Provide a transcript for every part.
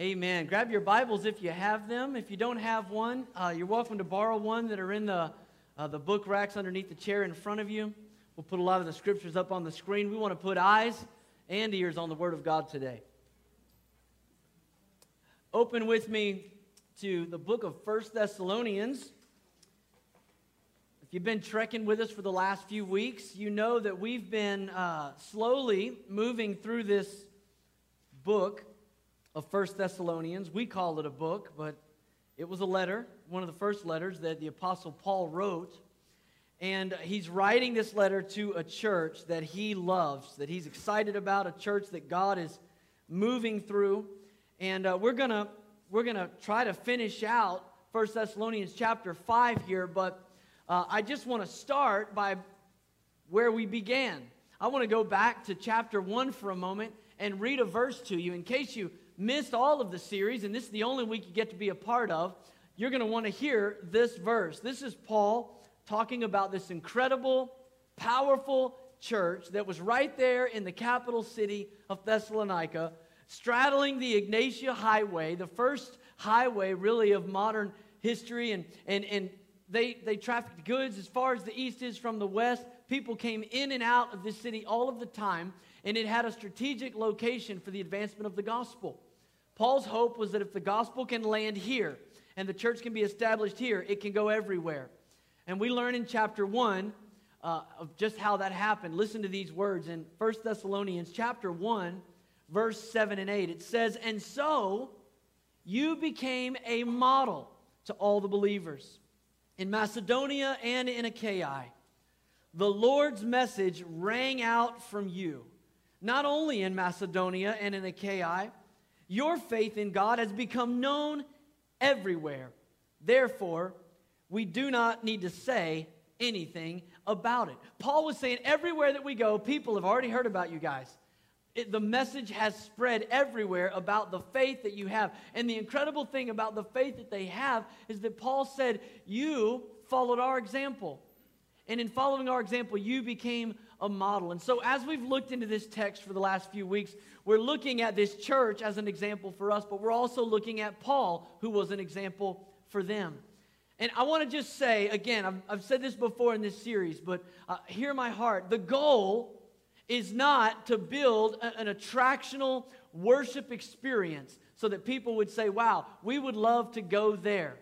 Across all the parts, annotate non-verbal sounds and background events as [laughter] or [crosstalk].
Amen. Grab your Bibles if you have them. If you don't have one, uh, you're welcome to borrow one that are in the, uh, the book racks underneath the chair in front of you. We'll put a lot of the scriptures up on the screen. We want to put eyes and ears on the Word of God today. Open with me to the book of First Thessalonians. If you've been trekking with us for the last few weeks, you know that we've been uh, slowly moving through this book of First Thessalonians. We call it a book, but it was a letter, one of the first letters that the Apostle Paul wrote. And he's writing this letter to a church that he loves, that he's excited about, a church that God is moving through. And uh, we're going to we're going to try to finish out First Thessalonians chapter 5 here, but uh, I just want to start by where we began. I want to go back to chapter 1 for a moment and read a verse to you in case you missed all of the series, and this is the only week you get to be a part of, you're going to want to hear this verse. This is Paul talking about this incredible, powerful church that was right there in the capital city of Thessalonica, straddling the Egnatia Highway, the first highway really of modern history. And, and, and they, they trafficked goods as far as the east is from the west. People came in and out of this city all of the time, and it had a strategic location for the advancement of the gospel. Paul's hope was that if the gospel can land here and the church can be established here, it can go everywhere. And we learn in chapter 1 uh, of just how that happened. Listen to these words in 1 Thessalonians chapter 1, verse 7 and 8. It says, And so you became a model to all the believers in Macedonia and in Achaia. The Lord's message rang out from you, not only in Macedonia and in Achaia your faith in God has become known everywhere. Therefore, we do not need to say anything about it. Paul was saying, everywhere that we go, people have already heard about you guys. It, the message has spread everywhere about the faith that you have. And the incredible thing about the faith that they have is that Paul said, You followed our example. And in following our example, you became a model. And so, as we've looked into this text for the last few weeks, we're looking at this church as an example for us, but we're also looking at Paul, who was an example for them. And I want to just say again, I've, I've, said this before in this series, but uh, hear my heart. The goal is not to build a, an attractional worship experience so that people would say, wow, we would love to go there.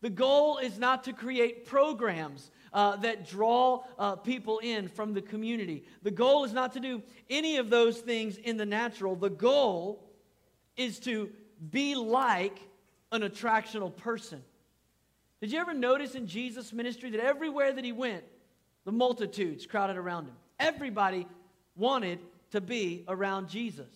The goal is not to create programs uh, that draw uh, people in from the community. The goal is not to do any of those things in the natural. The goal is to be like an attractional person. Did you ever notice in Jesus' ministry that everywhere that he went, the multitudes crowded around him? Everybody wanted to be around Jesus.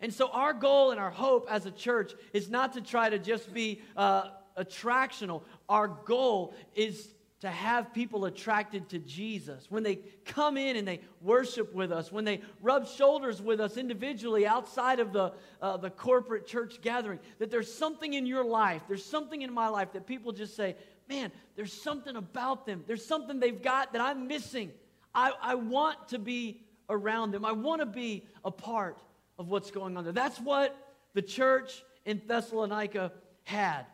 And so, our goal and our hope as a church is not to try to just be uh, attractional. Our goal is to have people attracted to Jesus. When they come in and they worship with us, when they rub shoulders with us individually outside of the, uh, the corporate church gathering, that there's something in your life, there's something in my life that people just say, man, there's something about them. There's something they've got that I'm missing. I, I want to be around them. I want to be a part of what's going on there. That's what the church in Thessalonica had.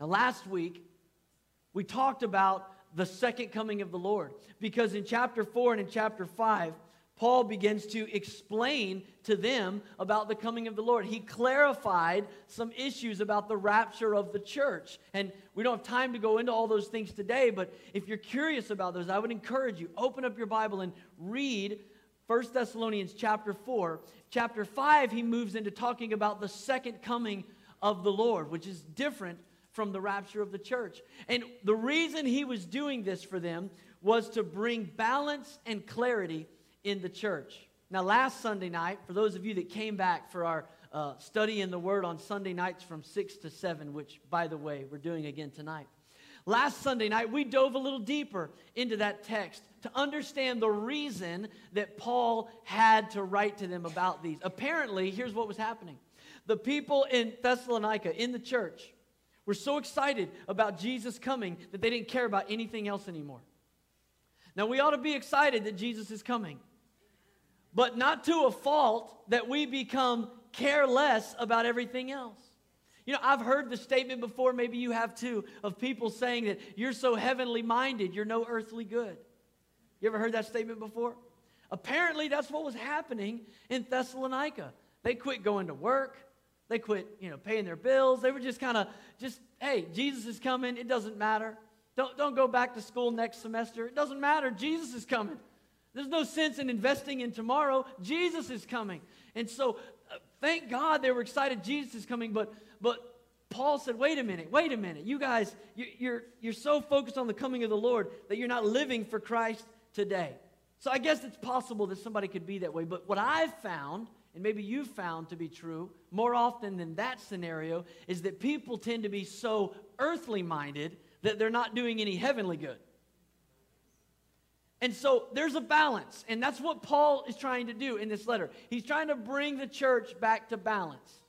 Now, last week, we talked about the second coming of the Lord because in chapter 4 and in chapter 5, Paul begins to explain to them about the coming of the Lord. He clarified some issues about the rapture of the church. And we don't have time to go into all those things today, but if you're curious about those, I would encourage you open up your Bible and read 1 Thessalonians chapter 4. Chapter 5, he moves into talking about the second coming of the Lord, which is different from the rapture of the church. And the reason he was doing this for them was to bring balance and clarity in the church. Now, last Sunday night, for those of you that came back for our uh, study in the Word on Sunday nights from 6 to 7, which, by the way, we're doing again tonight. Last Sunday night, we dove a little deeper into that text to understand the reason that Paul had to write to them about these. Apparently, here's what was happening the people in Thessalonica, in the church, were so excited about Jesus coming that they didn't care about anything else anymore. Now, we ought to be excited that Jesus is coming, but not to a fault that we become care less about everything else. You know, I've heard the statement before, maybe you have too, of people saying that you're so heavenly minded, you're no earthly good. You ever heard that statement before? Apparently, that's what was happening in Thessalonica. They quit going to work. They quit, you know, paying their bills. They were just kind of just, hey, Jesus is coming. It doesn't matter. Don't, don't go back to school next semester. It doesn't matter. Jesus is coming. There's no sense in investing in tomorrow. Jesus is coming. And so, uh, thank God they were excited Jesus is coming. But, but Paul said, wait a minute, wait a minute. You guys, you, you're, you're so focused on the coming of the Lord that you're not living for Christ today. So I guess it's possible that somebody could be that way. But what I've found, and maybe you've found to be true more often than that scenario, is that people tend to be so earthly minded that they're not doing any heavenly good. And so there's a balance, and that's what Paul is trying to do in this letter. He's trying to bring the church back to balance,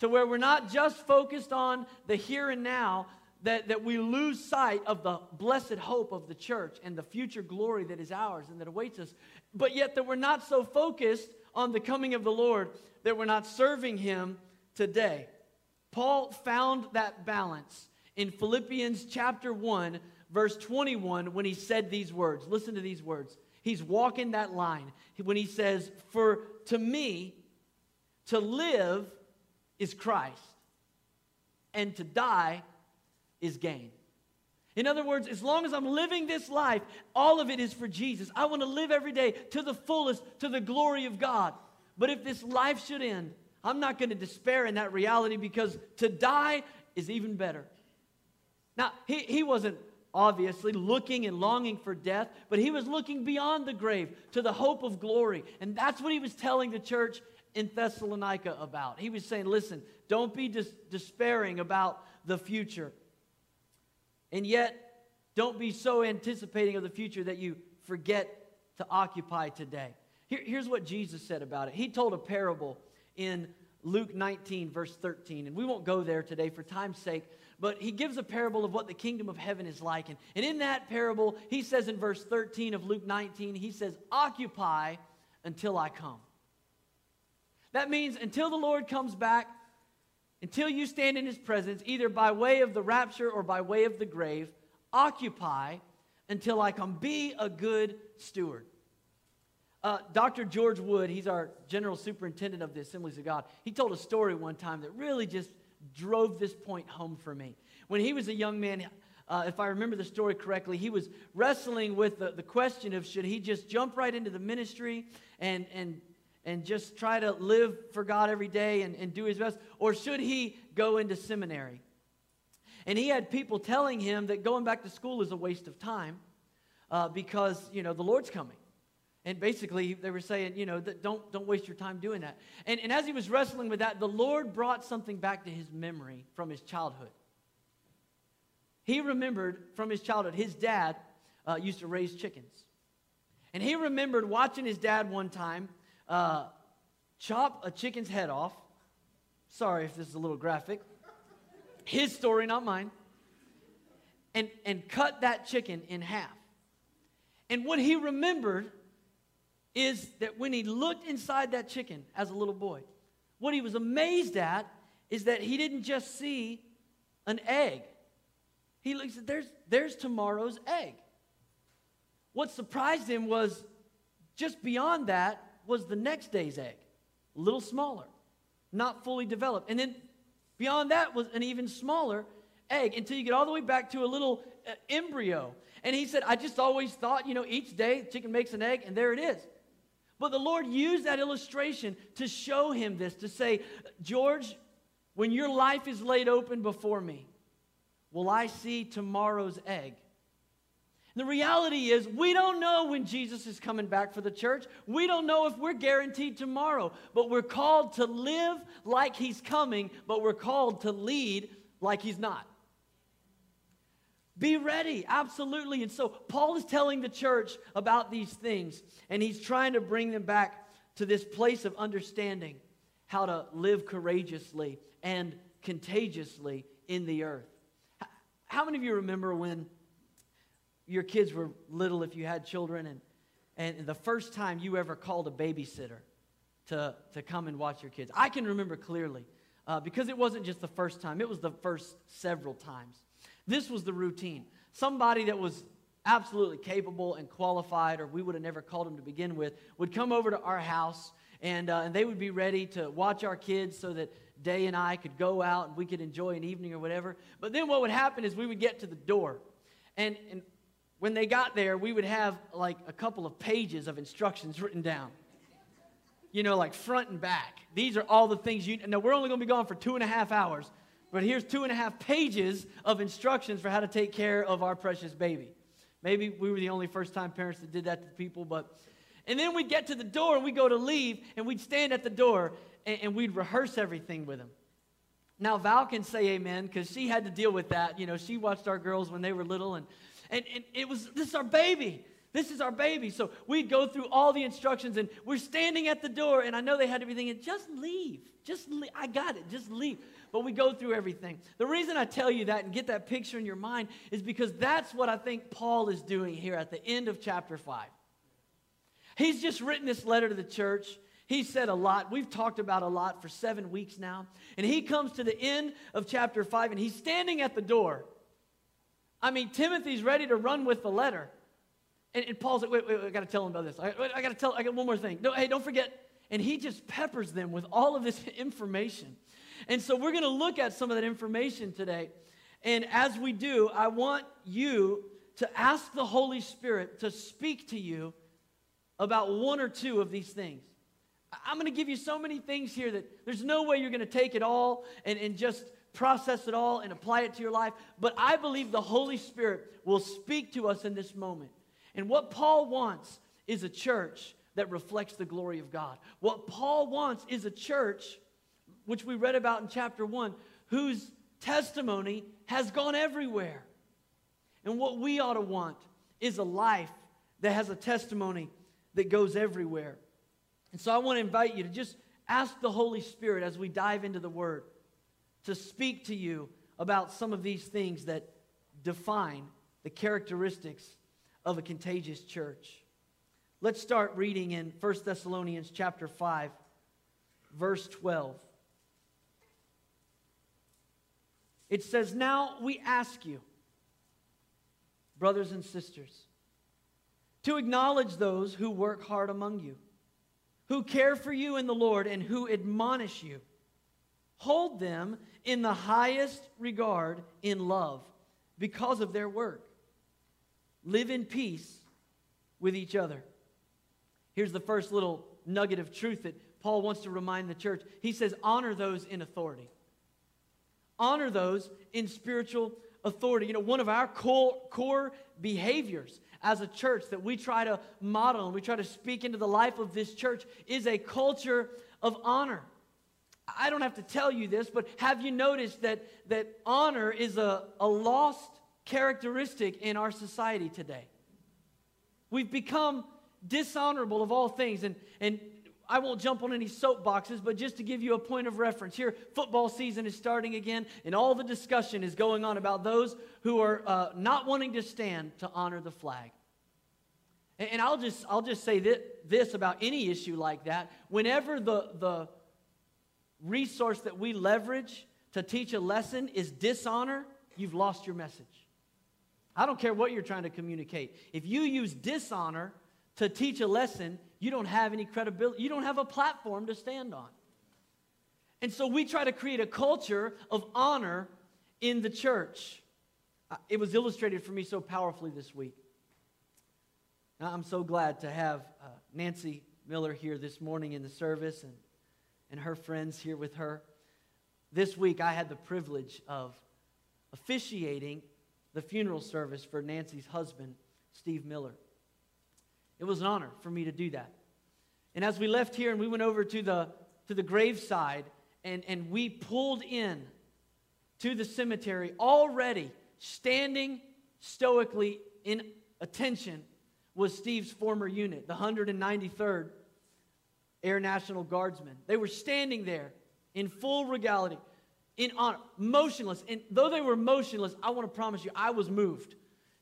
to where we're not just focused on the here and now, that, that we lose sight of the blessed hope of the church and the future glory that is ours and that awaits us, but yet that we're not so focused on the coming of the Lord that we're not serving Him today. Paul found that balance in Philippians chapter 1, verse 21, when he said these words. Listen to these words. He's walking that line when he says, For to me, to live is Christ, and to die is gain. In other words, as long as I'm living this life, all of it is for Jesus. I want to live every day to the fullest, to the glory of God. But if this life should end, I'm not going to despair in that reality because to die is even better. Now, he, he wasn't obviously looking and longing for death, but he was looking beyond the grave to the hope of glory. And that's what he was telling the church in Thessalonica about. He was saying, listen, don't be dis- despairing about the future. And yet, don't be so anticipating of the future that you forget to occupy today. Here, here's what Jesus said about it. He told a parable in Luke 19, verse 13. And we won't go there today for time's sake, but he gives a parable of what the kingdom of heaven is like. And, and in that parable, he says in verse 13 of Luke 19, he says, Occupy until I come. That means until the Lord comes back, until you stand in his presence, either by way of the rapture or by way of the grave, occupy until I come. Be a good steward. Uh, Dr. George Wood, he's our general superintendent of the Assemblies of God, he told a story one time that really just drove this point home for me. When he was a young man, uh, if I remember the story correctly, he was wrestling with the, the question of should he just jump right into the ministry and, and and just try to live for God every day and, and do his best? Or should he go into seminary? And he had people telling him that going back to school is a waste of time uh, because, you know, the Lord's coming. And basically, they were saying, you know, don't, don't waste your time doing that. And, and as he was wrestling with that, the Lord brought something back to his memory from his childhood. He remembered from his childhood, his dad uh, used to raise chickens. And he remembered watching his dad one time uh, chop a chicken's head off. Sorry if this is a little graphic. His story, not mine. And, and cut that chicken in half. And what he remembered is that when he looked inside that chicken as a little boy, what he was amazed at is that he didn't just see an egg. He looks at there's there's tomorrow's egg. What surprised him was just beyond that was the next day's egg, a little smaller, not fully developed. And then beyond that was an even smaller egg until you get all the way back to a little uh, embryo. And he said, I just always thought, you know, each day the chicken makes an egg, and there it is. But the Lord used that illustration to show him this, to say, George, when your life is laid open before me, will I see tomorrow's egg? The reality is, we don't know when Jesus is coming back for the church. We don't know if we're guaranteed tomorrow, but we're called to live like he's coming, but we're called to lead like he's not. Be ready, absolutely. And so Paul is telling the church about these things, and he's trying to bring them back to this place of understanding how to live courageously and contagiously in the earth. How many of you remember when your kids were little if you had children and, and the first time you ever called a babysitter to, to come and watch your kids. I can remember clearly uh, because it wasn't just the first time, it was the first several times. This was the routine. Somebody that was absolutely capable and qualified, or we would have never called them to begin with, would come over to our house and, uh, and they would be ready to watch our kids so that Day and I could go out and we could enjoy an evening or whatever. But then what would happen is we would get to the door. And, and when they got there, we would have like a couple of pages of instructions written down. You know, like front and back. These are all the things you know. We're only going to be gone for two and a half hours, but here's two and a half pages of instructions for how to take care of our precious baby. Maybe we were the only first time parents that did that to people, but. And then we'd get to the door and we'd go to leave and we'd stand at the door and, and we'd rehearse everything with them. Now, Val can say amen because she had to deal with that. You know, she watched our girls when they were little, and, and, and it was, this is our baby. This is our baby. So we'd go through all the instructions, and we're standing at the door, and I know they had to be thinking, just leave. Just leave. I got it. Just leave. But we go through everything. The reason I tell you that and get that picture in your mind is because that's what I think Paul is doing here at the end of chapter 5. He's just written this letter to the church. He said a lot. We've talked about a lot for seven weeks now. And he comes to the end of chapter 5 and he's standing at the door. I mean, Timothy's ready to run with the letter. And, and Paul's like, wait, wait, wait I got to tell him about this. I, I got to tell, I got one more thing. No, hey, don't forget. And he just peppers them with all of this [laughs] information. And so we're going to look at some of that information today. And as we do, I want you to ask the Holy Spirit to speak to you about one or two of these things. I'm going to give you so many things here that there's no way you're going to take it all and, and just process it all and apply it to your life. But I believe the Holy Spirit will speak to us in this moment. And what Paul wants is a church that reflects the glory of God. What Paul wants is a church, which we read about in chapter 1, whose testimony has gone everywhere. And what we ought to want is a life that has a testimony that goes everywhere. And so I want to invite you to just ask the Holy Spirit as we dive into the Word to speak to you about some of these things that define the characteristics of a contagious church. Let's start reading in 1 Thessalonians chapter 5 verse 12. It says, "Now we ask you, brothers and sisters, to acknowledge those who work hard among you." who care for you in the Lord and who admonish you. Hold them in the highest regard in love because of their work. Live in peace with each other. Here's the first little nugget of truth that Paul wants to remind the church. He says, Honor those in authority. Honor those in spiritual authority. You know, one of our core, core behaviors as a church that we try to model and we try to speak into the life of this church is a culture of honor. I don't have to tell you this, but have you noticed that, that honor is a, a lost characteristic in our society today? We've become dishonorable of all things. And, and I won't jump on any soapboxes, but just to give you a point of reference, here football season is starting again, and all the discussion is going on about those who are uh, not wanting to stand to honor the flag. And, and I'll just I'll just say this, this about any issue like that. Whenever the the resource that we leverage to teach a lesson is dishonor, you've lost your message. I don't care what you're trying to communicate. If you use dishonor to teach a lesson, you don't have any credibility. You don't have a platform to stand on. And so we try to create a culture of honor in the church. It was illustrated for me so powerfully this week. Now, I'm so glad to have uh, Nancy Miller here this morning in the service and, and her friends here with her. This week, I had the privilege of officiating the funeral service for Nancy's husband, Steve Miller. It was an honor for me to do that. And as we left here and we went over to the, to the graveside and, and we pulled in to the cemetery, already standing stoically in attention was Steve's former unit, the 193rd Air National Guardsmen. They were standing there in full regality, in honor, motionless. And though they were motionless, I want to promise you, I was moved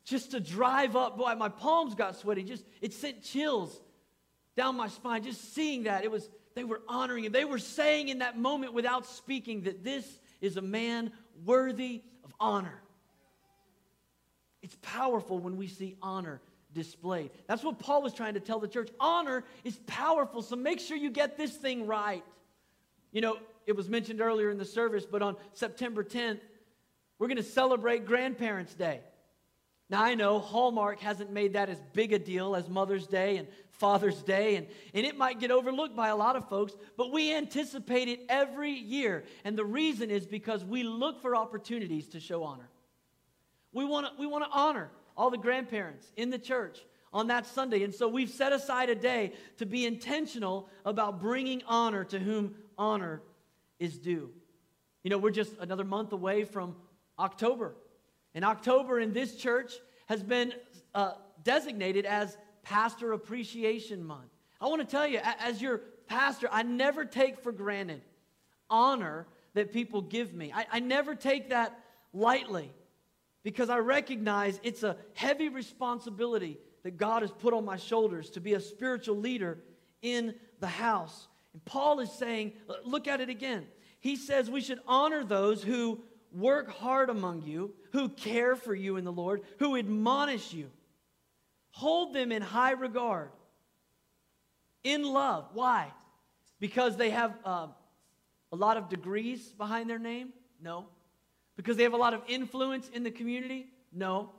just to drive up. Boy, my palms got sweaty. Just it sent chills down my spine. Just seeing that, it was they were honoring him. They were saying in that moment without speaking that this is a man worthy of honor. It's powerful when we see honor displayed. That's what Paul was trying to tell the church. Honor is powerful, so make sure you get this thing right. You know, it was mentioned earlier in the service, but on September 10th, we're going to celebrate Grandparents' Day. Now, I know Hallmark hasn't made that as big a deal as Mother's Day and Father's Day, and, and it might get overlooked by a lot of folks, but we anticipate it every year. And the reason is because we look for opportunities to show honor. We want to we want to honor all the grandparents in the church on that Sunday. And so we've set aside a day to be intentional about bringing honor to whom honor is due. You know, we're just another month away from October. And October in this church has been uh, designated as Pastor Appreciation Month. I want to tell you, as your pastor, I never take for granted honor that people give me. I, I never take that lightly because I recognize it's a heavy responsibility that God has put on my shoulders to be a spiritual leader in the house. And Paul is saying, look at it again. He says we should honor those who work hard among you, who care for you in the Lord, who admonish you. Hold them in high regard, in love. Why? Because they have uh, a lot of degrees behind their name? No. Because they have a lot of influence in the community? No.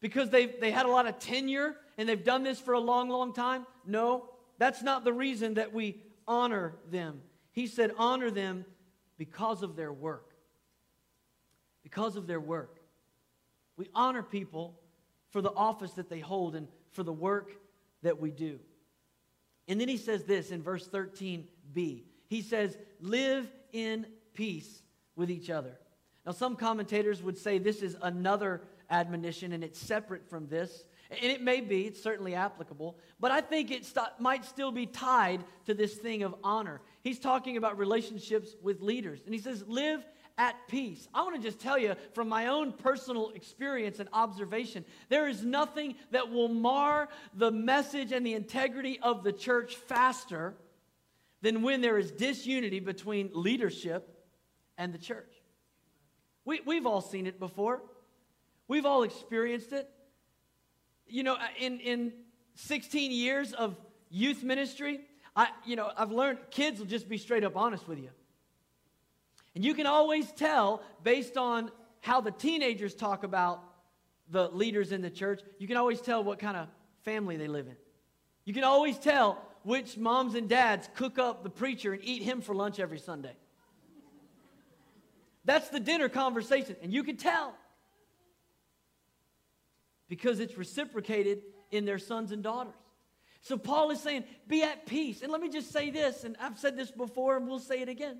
Because they've, they had a lot of tenure and they've done this for a long, long time? No. That's not the reason that we honor them. He said, honor them because of their work because of their work. We honor people for the office that they hold and for the work that we do. And then he says this in verse 13b. He says, Live in peace with each other. Now, some commentators would say this is another admonition and it's separate from this. And it may be, it's certainly applicable, but I think it st- might still be tied to this thing of honor. He's talking about relationships with leaders. And he says, Live at peace. I want to just tell you from my own personal experience and observation, there is nothing that will mar the message and the integrity of the church faster than when there is disunity between leadership and the church. We, we've all seen it before, we've all experienced it. You know, uh, in, in 16 years of youth ministry, I, you know, I've learned kids will just be straight up honest with you. And you can always tell based on how the teenagers talk about the leaders in the church, you can always tell what kind of family they live in. You can always tell which moms and dads cook up the preacher and eat him for lunch every Sunday. That's the dinner conversation, and you can tell because it's reciprocated in their sons and daughters. So Paul is saying, be at peace. And let me just say this, and I've said this before, and we'll say it again.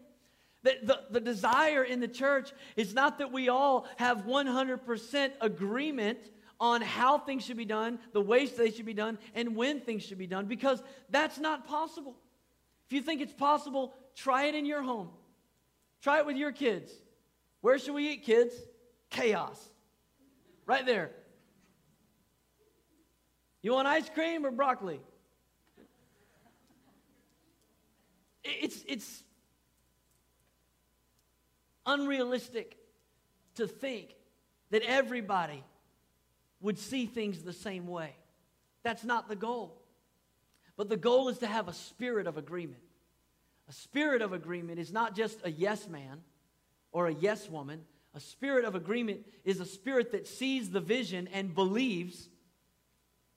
The, the, the, desire in the church is not that we all have 100% agreement on how things should be done, the ways they should be done, and when things should be done, because that's not possible. If you think it's possible, try it in your home. Try it with your kids. Where should we eat, kids? Chaos. Right there. You want ice cream or broccoli? It's, it's unrealistic to think that everybody would see things the same way. That's not the goal. But the goal is to have a spirit of agreement. A spirit of agreement is not just a yes man or a yes woman. A spirit of agreement is a spirit that sees the vision and believes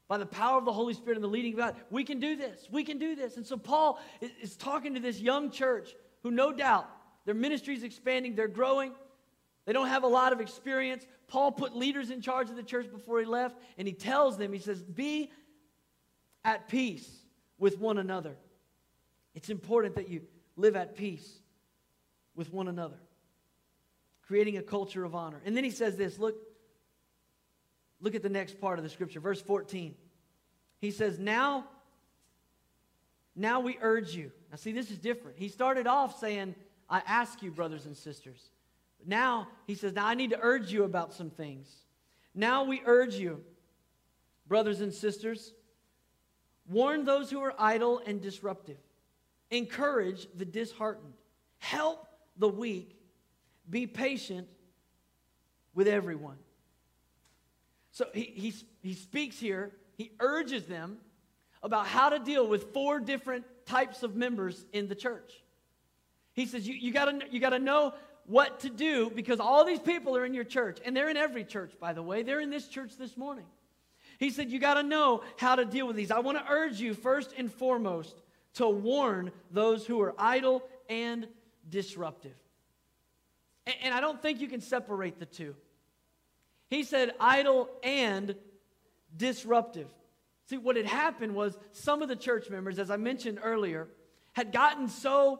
by the power of the Holy Spirit and the leading of God, we can do this. We can do this. And so Paul is talking to this young church who, no doubt, their ministry is expanding, they're growing. They don't have a lot of experience. Paul put leaders in charge of the church before he left, and he tells them, he says, Be at peace with one another. It's important that you live at peace with one another, creating a culture of honor. And then he says this look, look at the next part of the scripture, verse 14. He says, Now, now we urge you. Now, see, this is different. He started off saying, I ask you, brothers and sisters. But Now, he says, Now I need to urge you about some things. Now we urge you, brothers and sisters, warn those who are idle and disruptive. encourage the disheartened, help the weak, be patient with everyone. So he, he, he speaks here, he urges them about how to deal with four different types of members in the church. He says, You, you got you to know what to do because all these people are in your church, and they're in every church, by the way. They're in this church this morning. He said, You got to know how to deal with these. I want to urge you, first and foremost, to warn those who are idle and disruptive. And, I don't think you can separate the two. He said, idle and disruptive. See, what had happened was some of the church members, as I mentioned earlier, had gotten so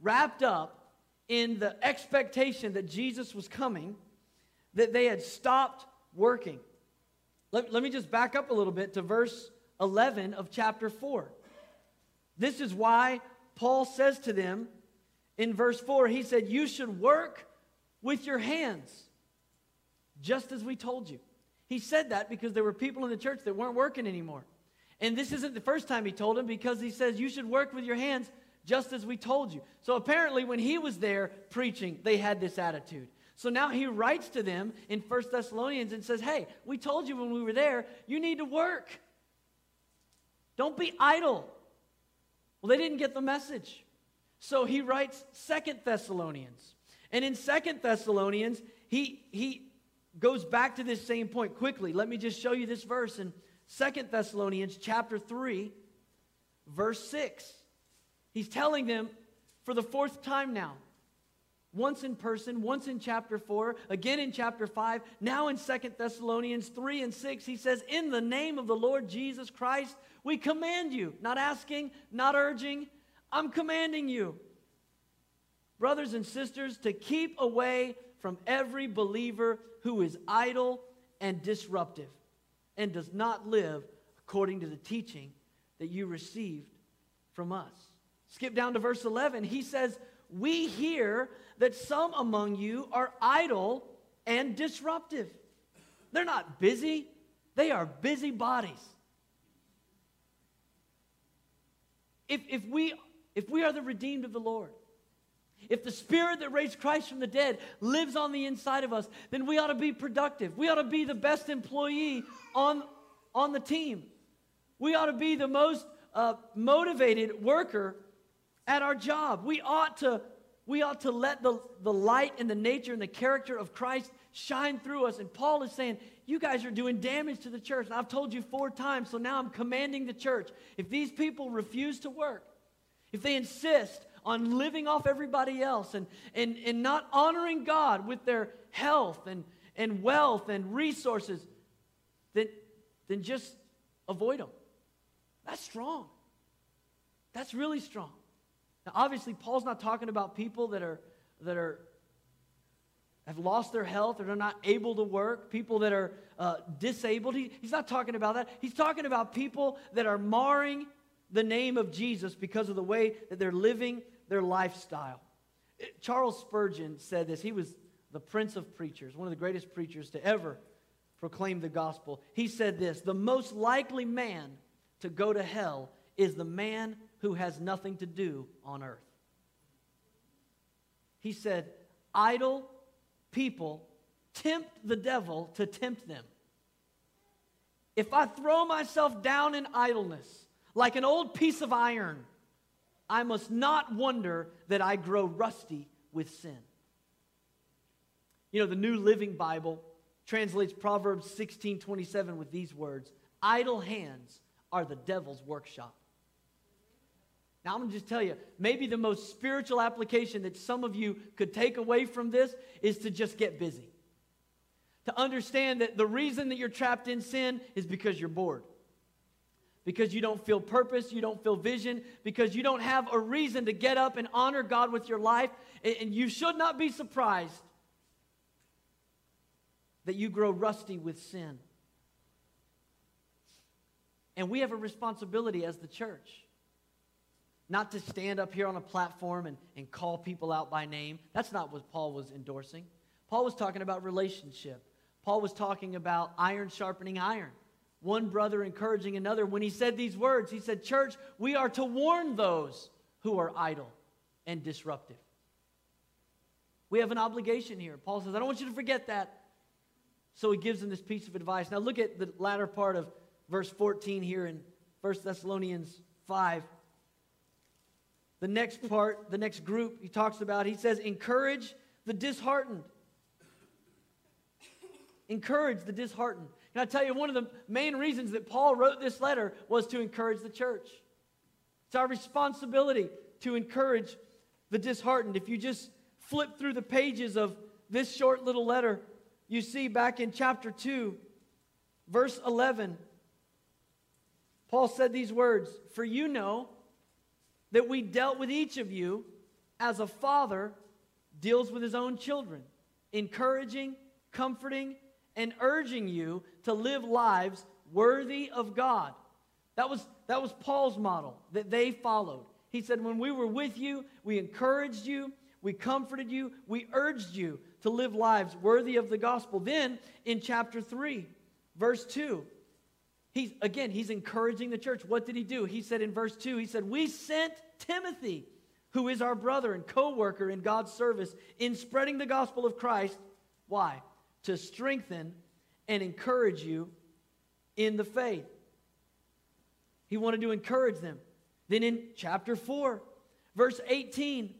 wrapped up in the expectation that Jesus was coming that they had stopped working. Let, let me just back up a little bit to verse 11 of chapter 4. This is why Paul says to them in verse 4, he said, You should work with your hands, just as we told you. He said that because there were people in the church that weren't working anymore. And this isn't the first time he told them because he says, You should work with your hands just as we told you. So apparently, when he was there preaching, they had this attitude. So now he writes to them in First Thessalonians and says, Hey, we told you when we were there, you need to work. Don't be idle. Well, they didn't get the message. So he writes Second Thessalonians. And in Second Thessalonians, he, he goes back to this same point quickly. Let me just show you this verse in Second Thessalonians chapter 3, verse 6. He's telling them for the fourth time now once in person, once in chapter 4, again in chapter 5, now in Second Thessalonians 3 and 6, he says, In the name of the Lord Jesus Christ, we command you, not asking, not urging, I'm commanding you, brothers and sisters, to keep away from every believer who is idle and disruptive and does not live according to the teaching that you received from us. Skip down to verse 11. He says, We hear that some among you are idle and disruptive. They're not busy, they are busy bodies. If, if, we, if we are the redeemed of the Lord, if the spirit that raised Christ from the dead lives on the inside of us, then we ought to be productive. We ought to be the best employee on, on the team. We ought to be the most uh, motivated worker at our job. We ought to we ought to let the, the light and the nature and the character of Christ shine through us. And Paul is saying, You guys are doing damage to the church. And I've told you four times, so now I'm commanding the church. If these people refuse to work, if they insist on living off everybody else and, and, and not honoring God with their health and, and wealth and resources, then, then just avoid them. That's strong. That's really strong. Now, obviously, Paul's not talking about people that are that are have lost their health or are not able to work, people that are uh, disabled. He, he's not talking about that. He's talking about people that are marring the name of Jesus because of the way that they're living their lifestyle. Eh, Charles Spurgeon said this. He was the prince of preachers, one of the greatest preachers to ever proclaim the gospel. He said this The most likely man to go to hell is the man who has nothing to do on earth. He said, Idle people tempt the devil to tempt them. If I throw myself down in idleness like an old piece of iron, I must not wonder that I grow rusty with sin. You know, the New Living Bible translates Proverbs 16 27 with these words Idle hands are the devil's workshop. Now, I'm going to just tell you, maybe the most spiritual application that some of you could take away from this is to just get busy. To understand that the reason that you're trapped in sin is because you're bored. Because you don't feel purpose, you don't feel vision, because you don't have a reason to get up and honor God with your life. And you should not be surprised that you grow rusty with sin. And we have a responsibility as the church not to stand up here on a platform and, and call people out by name. That's not what Paul was endorsing. Paul was talking about relationship. Paul was talking about iron sharpening iron. One brother encouraging another. When he said these words, he said, Church, we are to warn those who are idle and disruptive. We have an obligation here. Paul says, I don't want you to forget that. So he gives them this piece of advice. Now look at the latter part of verse 14 here in 1 Thessalonians 5. The next part, the next group he talks about, he says, encourage the disheartened. Encourage the disheartened. Can I tell you, one of the main reasons that Paul wrote this letter was to encourage the church. It's our responsibility to encourage the disheartened. If you just flip through the pages of this short little letter, you see back in chapter 2, verse 11, Paul said these words For you know that we dealt with each of you as a father deals with his own children, encouraging, comforting, and urging you to live lives worthy of God. That was, that was Paul's model that they followed. He said, When we were with you, we encouraged you, we comforted you, we urged you to live lives worthy of the gospel. Then in chapter 3, verse 2, he's again, he's encouraging the church. What did he do? He said in verse 2, he said, We sent Timothy, who is our brother and co worker in God's service, in spreading the gospel of Christ. Why? To strengthen and encourage you in the faith. He wanted to encourage them. Then in chapter 4, verse 18,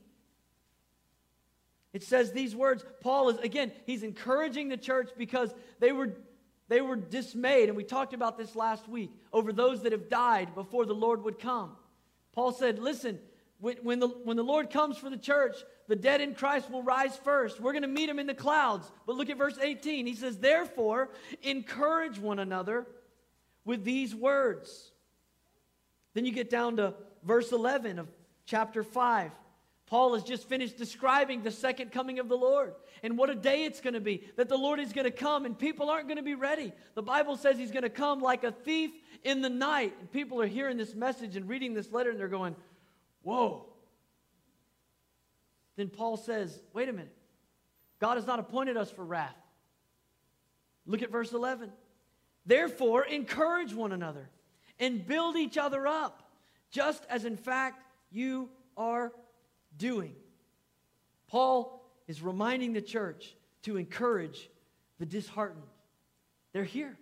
it says these words. Paul is, again, he's encouraging the church because they were, they were dismayed, and we talked about this last week, over those that have died before the Lord would come. Paul said, Listen, when, when, the, when the Lord comes for the church, the dead in Christ will rise first. We're going to meet him in the clouds. But look at verse 18. He says, Therefore, encourage one another with these words. Then you get down to verse 11 of chapter 5. Paul has just finished describing the second coming of the Lord and what a day it's going to be that the Lord is going to come and people aren't going to be ready. The Bible says he's going to come like a thief in the night. And people are hearing this message and reading this letter and they're going, Whoa. Then Paul says, Wait a minute. God has not appointed us for wrath. Look at verse 11. Therefore, encourage one another and build each other up, just as in fact you are doing. Paul is reminding the church to encourage the disheartened. They're here,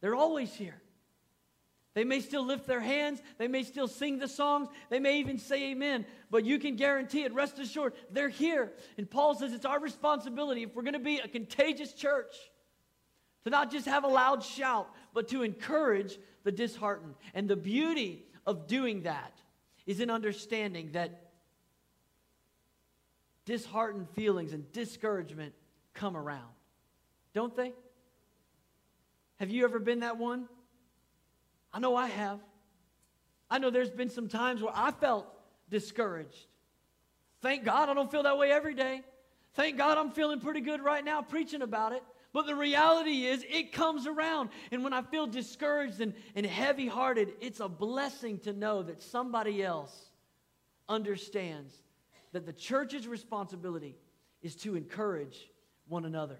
they're always here. They may still lift their hands, they may still sing the songs, they may even say amen, but you can guarantee it, rest assured, they're here. And Paul says it's our responsibility, if we're going to be a contagious church, to not just have a loud shout, but to encourage the disheartened. And the beauty of doing that is in understanding that disheartened feelings and discouragement come around. Don't they? Have you ever been that one? I know I have. I know there's been some times where I felt discouraged. Thank God I don't feel that way every day. Thank God I'm feeling pretty good right now preaching about it. But the reality is, it comes around. And when I feel discouraged and, and heavy hearted, it's a blessing to know that somebody else understands that the church's responsibility is to encourage one another.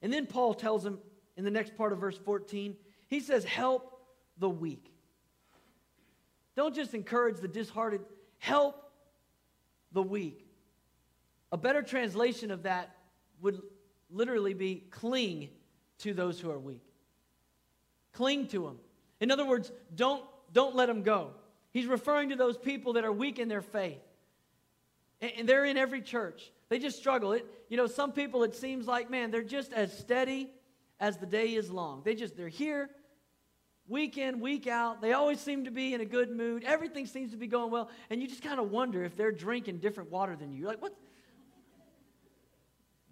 And then Paul tells them in the next part of verse 14, he says, Help the weak. Don't just encourage the disheartened, help the weak. A better translation of that would literally be cling to those who are weak. Cling to them. In other words, don't, don't let them go. He's referring to those people that are weak in their faith. And they're in every church. They just struggle. It, you know, some people it seems like, man, they're just as steady as the day is long. They just they're here week in, week out. They always seem to be in a good mood. Everything seems to be going well, and you just kind of wonder if they're drinking different water than you. You're like, what?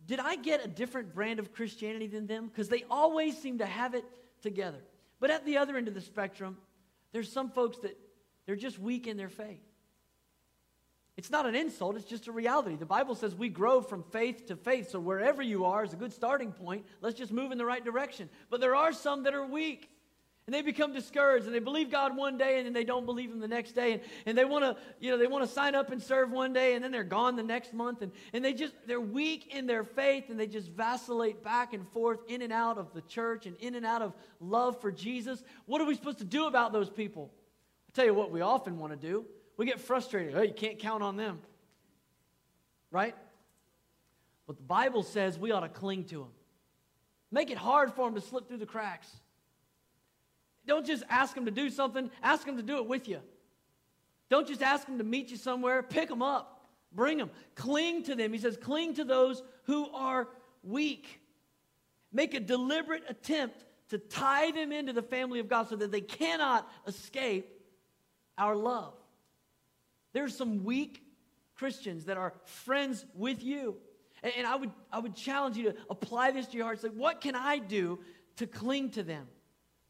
Did I get a different brand of Christianity than them? Because they always seem to have it together. But at the other end of the spectrum, there's some folks that they're just weak in their faith. It's not an insult, it's just a reality. The Bible says we grow from faith to faith. So wherever you are is a good starting point. Let's just move in the right direction. But there are some that are weak. And they become discouraged and they believe God one day and then they don't believe him the next day. And, and they want to, you know, they want to sign up and serve one day and then they're gone the next month. And, and they just, they're weak in their faith and they just vacillate back and forth in and out of the church and in and out of love for Jesus. What are we supposed to do about those people? i tell you what we often want to do we get frustrated. Oh, you can't count on them. Right? But the Bible says we ought to cling to them. Make it hard for them to slip through the cracks. Don't just ask them to do something, ask them to do it with you. Don't just ask them to meet you somewhere, pick them up, bring them, cling to them. He says, cling to those who are weak. Make a deliberate attempt to tie them into the family of God so that they cannot escape our love. There's some weak Christians that are friends with you. And, I, would, I would challenge you to apply this to your heart. Say, what can I do to cling to them?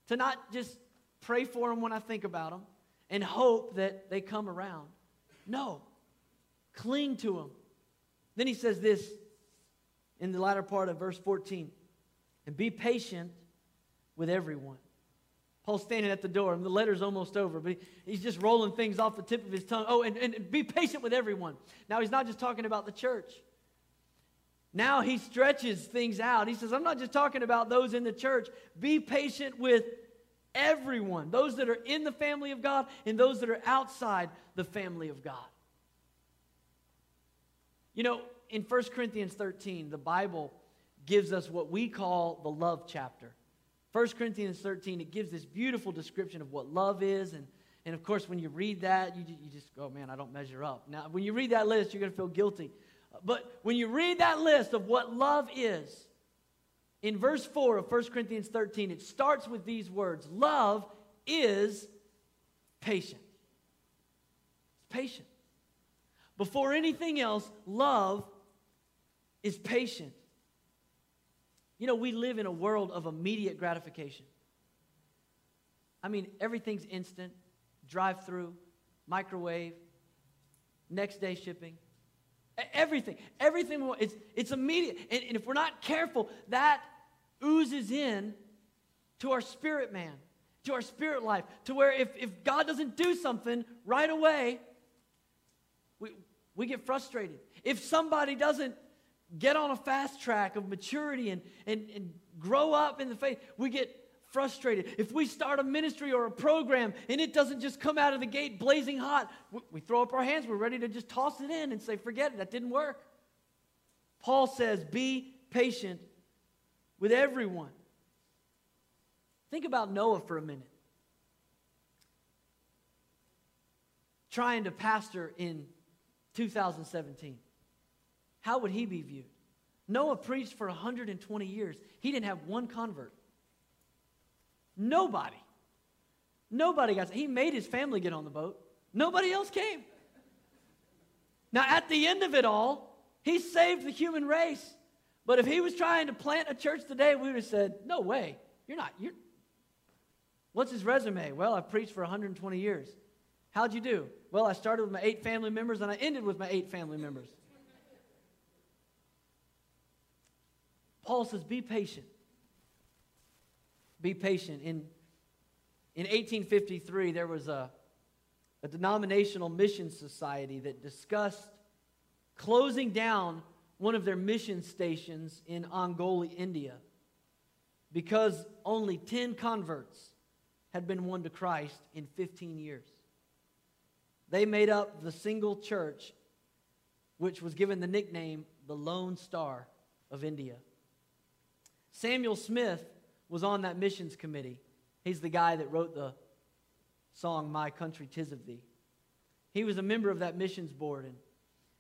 To not just pray for them when I think about them and hope that they come around. No, cling to them. Then he says this in the latter part of verse 14 and be patient with everyone. Paul's standing at the door, and the letter's almost over, but he's just rolling things off the tip of his tongue. Oh, and, and be patient with everyone. Now, he's not just talking about the church. Now he stretches things out. He says, I'm not just talking about those in the church. Be patient with everyone, those that are in the family of God and those that are outside the family of God. You know, in 1 Corinthians 13, the Bible gives us what we call the love chapter. 1 Corinthians 13, it gives this beautiful description of what love is. And, and of course, when you read that, you, you just go, man, I don't measure up. Now, when you read that list, you're going to feel guilty. But when you read that list of what love is, in verse 4 of 1 Corinthians 13, it starts with these words Love is patient. It's patient. Before anything else, love is patient. You know, we live in a world of immediate gratification. I mean, everything's instant drive through, microwave, next day shipping. Everything, everything, it's, it's immediate. And, and if we're not careful, that oozes in to our spirit man, to our spirit life, to where if, if God doesn't do something right away, we, we get frustrated. If somebody doesn't get on a fast track of maturity and, and, and grow up in the faith, we get frustrated. If we start a ministry or a program and it doesn't just come out of the gate blazing hot, we, throw up our hands. We're ready to just toss it in and say, forget it, that didn't work. Paul says, be patient with everyone. Think about Noah for a minute. Trying to pastor in 2017. How would he be viewed? Noah preached for 120 years. He didn't have one convert. Nobody. Nobody got He made his family get on the boat. Nobody else came. Now, at the end of it all, he saved the human race. But if he was trying to plant a church today, we would have said, No way. You're not. You're... What's his resume? Well, I've preached for 120 years. How'd you do? Well, I started with my eight family members and I ended with my eight family members. Paul says, be patient. Be patient. In, in 1853, there was a, a denominational mission society that discussed closing down one of their mission stations in Ongole, India, because only 10 converts had been won to Christ in 15 years. They made up the single church which was given the nickname the Lone Star of India. Samuel Smith was on that missions committee. He's the guy that wrote the song, My Country Tis of Thee. He was a member of that missions board, and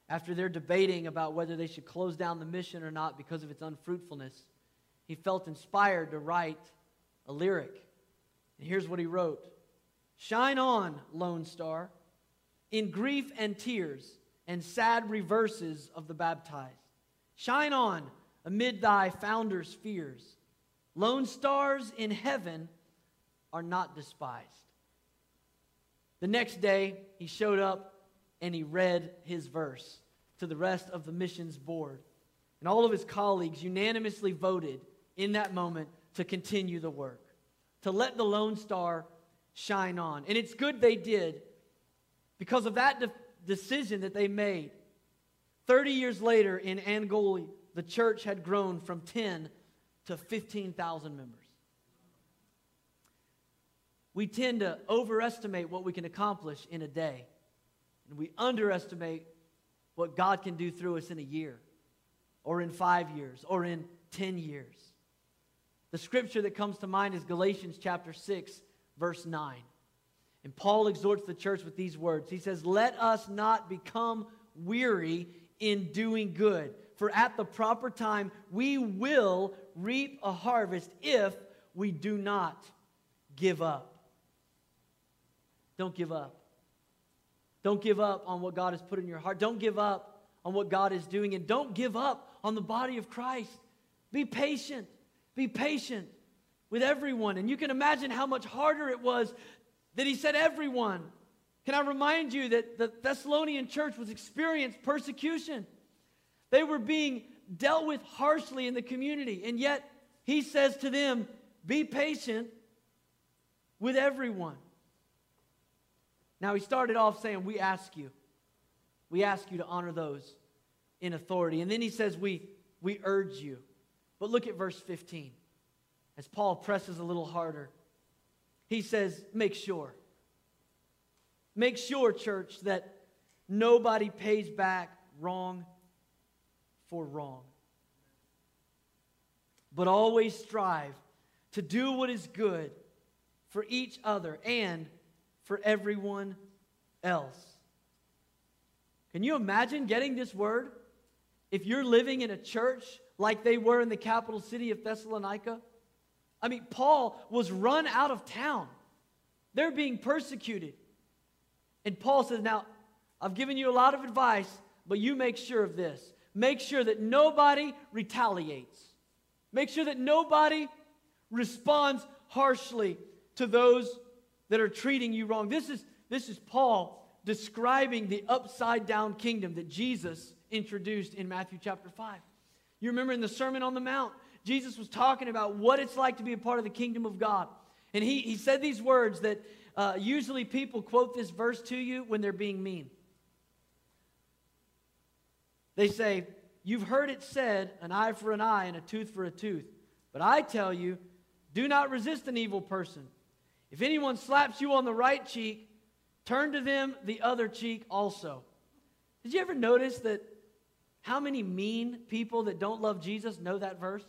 after they're debating about whether they should close down the mission or not because of its unfruitfulness, he felt inspired to write a lyric. And here's what he wrote Shine on, Lone Star, in grief and tears and sad reverses of the baptized. Shine on, amid thy founder's fears. Lone stars in heaven are not despised. The next day, he showed up and he read his verse to the rest of the missions board. And all of his colleagues unanimously voted in that moment to continue the work, to let the Lone Star shine on. And it's good they did because of that de- decision that they made. 30 years later in Ongole, the church had grown from 10 to 15,000 members. We tend to overestimate what we can accomplish in a day. And we underestimate what God can do through us in a year, or in five years, or in 10 years. The scripture that comes to mind is Galatians chapter 6, verse 9. And Paul exhorts the church with these words He says, Let us not become weary in doing good, for at the proper time we will reap a harvest if we do not give up. Don't give up. Don't give up on what God has put in your heart. Don't give up on what God is doing. And don't give up on the body of Christ. Be patient. Be patient with everyone. And you can imagine how much harder it was that he said everyone. Can I remind you that the Thessalonian church was experienced persecution? They were being dealt with harshly in the community. And yet, he says to them, Be patient with everyone. Now, he started off saying, We ask you. We ask you to honor those in authority. And then he says, We, we urge you. But look at verse 15 as Paul presses a little harder. He says, Make sure. Make sure, church, that nobody pays back wrong for wrong. But always strive to do what is good for each other and for everyone else. Can you imagine getting this word if you're living in a church like they were in the capital city of Thessalonica? I mean, Paul was run out of town. They're being persecuted. And Paul says, Now, I've given you a lot of advice, but you make sure of this. Make sure that nobody retaliates. Make sure that nobody responds harshly to those that are treating you wrong. This is, this is Paul describing the upside down kingdom that Jesus introduced in Matthew chapter 5. You remember in the Sermon on the Mount, Jesus was talking about what it's like to be a part of the kingdom of God. And he, he said these words that uh, usually people quote this verse to you when they're being mean. They say, You've heard it said, an eye for an eye and a tooth for a tooth. But I tell you, do not resist an evil person. If anyone slaps you on the right cheek, turn to them the other cheek also. Did you ever notice that how many mean people that don't love Jesus know that verse?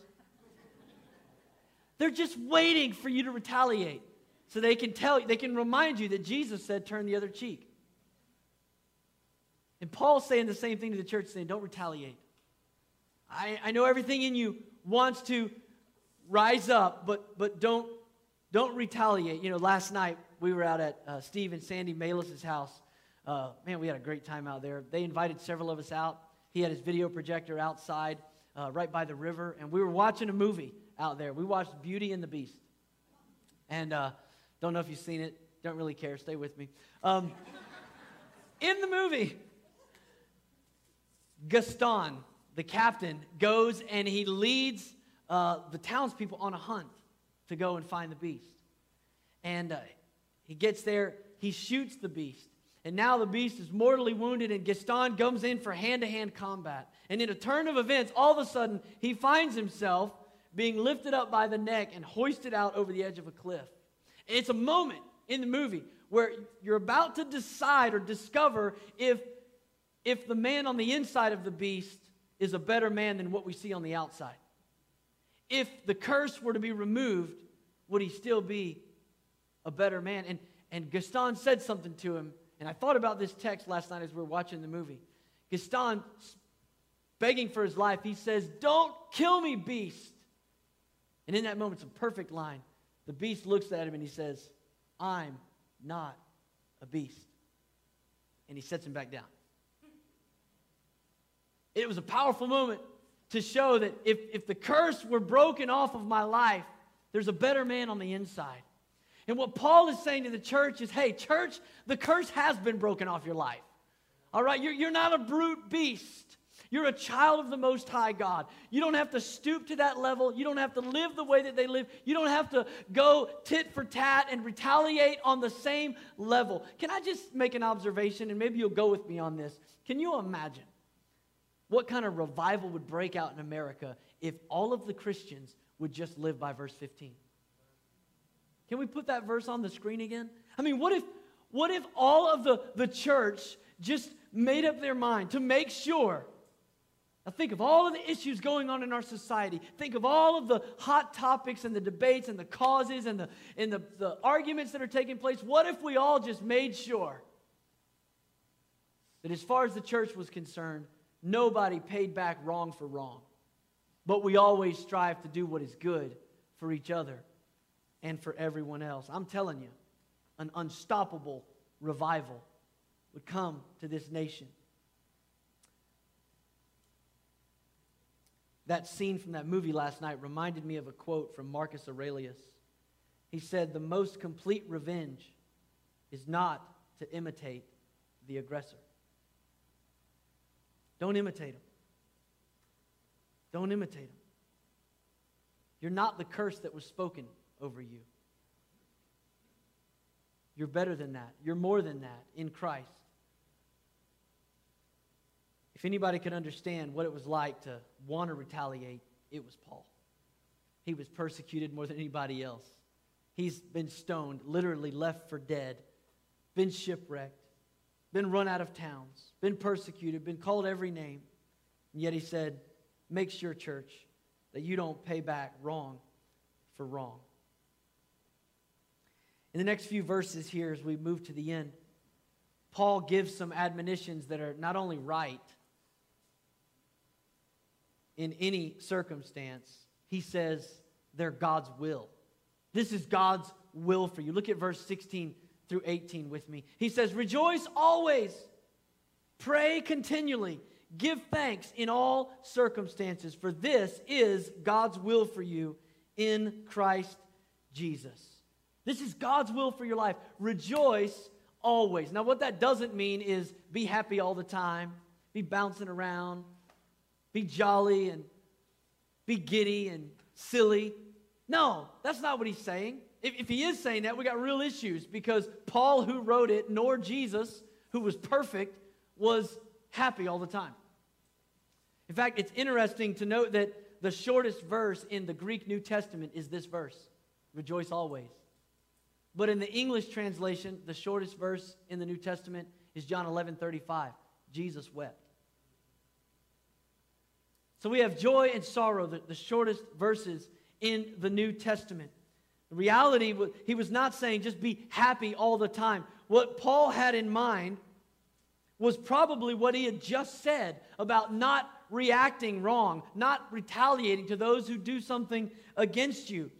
They're just waiting for you to retaliate so they can tell you, they can remind you that Jesus said, turn the other cheek. And Paul's saying the same thing to the church, saying, don't retaliate. I, I know everything in you wants to rise up, but, but don't don't retaliate. You know, last night we were out at uh, Steve and Sandy Malis' house. Uh, man, we had a great time out there. They invited several of us out. He had his video projector outside, uh, right by the river, and we were watching a movie out there. We watched Beauty and the Beast. And uh, don't know if you've seen it. Don't really care. Stay with me. Um, in the movie, Gaston, the captain, goes and he leads uh, the townspeople on a hunt to go and find the beast. And uh, he gets there, he shoots the beast. And now the beast is mortally wounded, and Gaston comes in for hand to hand combat. And in a turn of events, all of a sudden, he finds himself being lifted up by the neck and hoisted out over the edge of a cliff. And it's a moment in the movie where you're about to decide or discover if, if the man on the inside of the beast is a better man than what we see on the outside if the curse were to be removed, would he still be a better man? And, and Gaston said something to him, and I thought about this text last night as we were watching the movie. Gaston, begging for his life, he says, Don't kill me, beast. And in that moment, it's a perfect line. The beast looks at him and he says, I'm not a beast. And he sets him back down. It was a powerful moment to show that if, if the curse were broken off of my life, there's a better man on the inside. And what Paul is saying to the church is hey, church, the curse has been broken off your life. All right, you're, you're not a brute beast. You're a child of the Most High God. You don't have to stoop to that level. You don't have to live the way that they live. You don't have to go tit for tat and retaliate on the same level. Can I just make an observation, and maybe you'll go with me on this? Can you imagine what kind of revival would break out in America if all of the Christians would just live by verse 15? Can we put that verse on the screen again? I mean, what if, what if all of the, the church just made up their mind to make sure. Now, think of all of the issues going on in our society. Think of all of the hot topics and the debates and the causes and the, and the, the arguments that are taking place. What if we all just made sure that, as far as the church was concerned, nobody paid back wrong for wrong? But we always strive to do what is good for each other and for everyone else. I'm telling you, an unstoppable revival would come to this nation. That scene from that movie last night reminded me of a quote from Marcus Aurelius. He said, The most complete revenge is not to imitate the aggressor. Don't imitate him. Don't imitate him. You're not the curse that was spoken over you. You're better than that. You're more than that in Christ. If anybody could understand what it was like to want to retaliate, it was Paul. He was persecuted more than anybody else. He's been stoned, literally left for dead, been shipwrecked, been run out of towns, been persecuted, been called every name. And yet he said, Make sure, church, that you don't pay back wrong for wrong. In the next few verses here, as we move to the end, Paul gives some admonitions that are not only right in any circumstance, he says they're God's will. This is God's will for you. Look at verse 16 through 18 with me. He says, Rejoice always, pray continually, give thanks in all circumstances, for this is God's will for you in Christ Jesus. This is God's will for your life. Rejoice always. Now, what that doesn't mean is be happy all the time, be bouncing around, be jolly and be giddy and silly. No, that's not what he's saying. If, if he is saying that, we got real issues because Paul, who wrote it, nor Jesus, who was perfect, was happy all the time. In fact, it's interesting to note that the shortest verse in the Greek New Testament is this verse Rejoice always. But in the English translation, the shortest verse in the New Testament is John 11 35. Jesus wept. So we have joy and sorrow, the, the shortest verses in the New Testament. Reality, he was not saying just be happy all the time. What Paul had in mind was probably what he had just said about not reacting wrong, not retaliating to those who do something against you.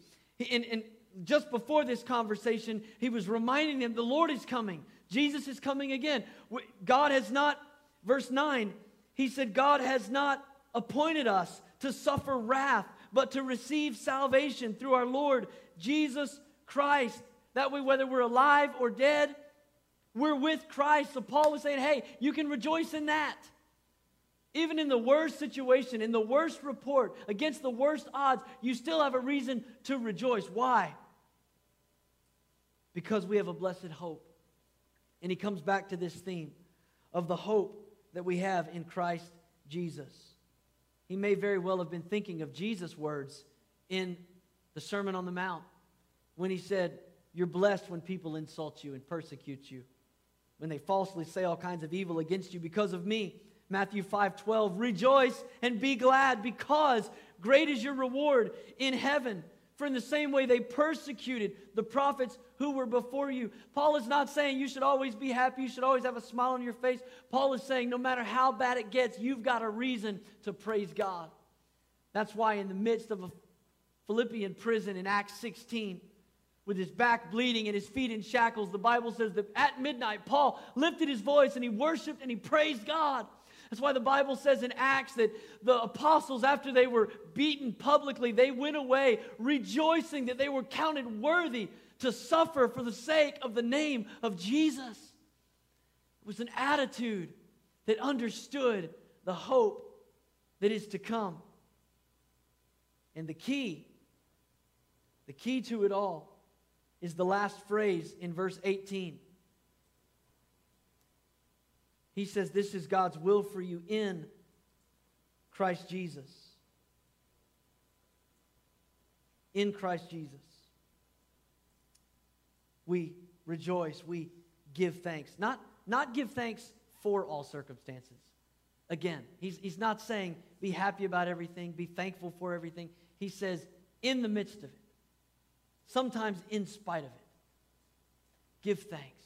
And, and just before this conversation, he was reminding them the Lord is coming. Jesus is coming again. God has not, verse 9, he said, God has not appointed us to suffer wrath, but to receive salvation through our Lord Jesus Christ. That way, whether we're alive or dead, we're with Christ. So Paul was saying, hey, you can rejoice in that. Even in the worst situation, in the worst report, against the worst odds, you still have a reason to rejoice. Why? because we have a blessed hope. And he comes back to this theme of the hope that we have in Christ Jesus. He may very well have been thinking of Jesus' words in the Sermon on the Mount when he said, You're blessed when people insult you and persecute you, when they falsely say all kinds of evil against you because of me. Matthew 5 12, rejoice and be glad because great is your reward in heaven. For in the same way they persecuted the prophets who were before you. Paul is not saying you should always be happy, you should always have a smile on your face. Paul is saying no matter how bad it gets, you've got a reason to praise God. That's why, in the midst of a Philippian prison in Acts 16, with his back bleeding and his feet in shackles, the Bible says that at midnight, Paul lifted his voice and he worshiped and he praised God. That's why the Bible says in Acts that the apostles, after they were beaten publicly, they went away rejoicing that they were counted worthy to suffer for the sake of the name of Jesus. It was an attitude that understood the hope that is to come. And the key, the key to it all, is the last phrase in verse 18. He says, This is God's will for you in Christ Jesus. In Christ Jesus. We rejoice. We give thanks. Not, not give thanks for all circumstances. Again, he's, he's not saying be happy about everything, be thankful for everything. He says in the midst of it, sometimes in spite of it, give thanks,